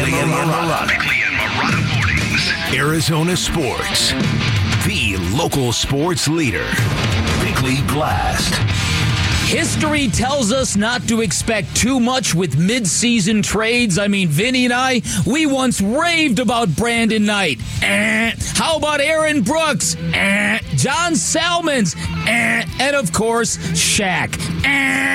Bickley and Marotta. And mornings. Arizona sports. The local sports leader. Bickley Blast. History tells us not to expect too much with mid-season trades. I mean, Vinny and I, we once raved about Brandon Knight. Eh. How about Aaron Brooks? Eh. John Salmons? Eh. And of course, Shaq. Eh.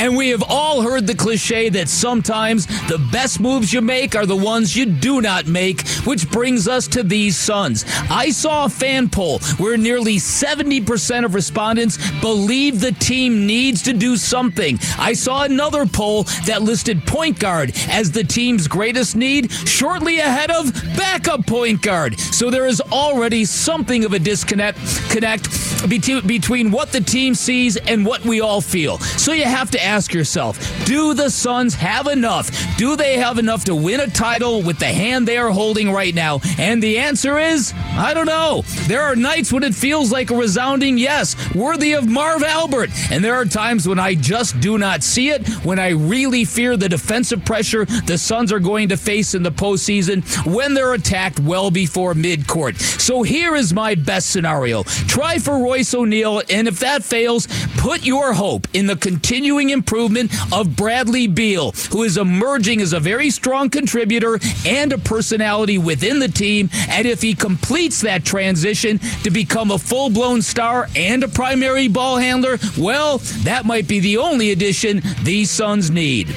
And we have all heard the cliche that sometimes the best moves you make are the ones you do not make, which brings us to these Suns. I saw a fan poll where nearly 70% of respondents believe the team needs to do something. I saw another poll that listed point guard as the team's greatest need, shortly ahead of backup point guard. So there is already something of a disconnect connect between what the team sees and what we all feel. So you have to ask yourself, do the Suns have enough? Do they have enough to win a title with the hand they are holding right now? And the answer is, I don't know. There are nights when it feels like a resounding yes, worthy of Marv Albert. And there are times when I just do not see it, when I really fear the defensive pressure the Suns are going to face in the postseason when they're attacked well before midcourt. So here is my best scenario. Try for Royce O'Neale, and if that fails, put your hope in the continuing improvement of Bradley Beal, who is emerging as a very strong contributor and a personality within the team. And if he completes that transition to become a full blown star and a primary ball handler, well, that might be the only addition these Suns need.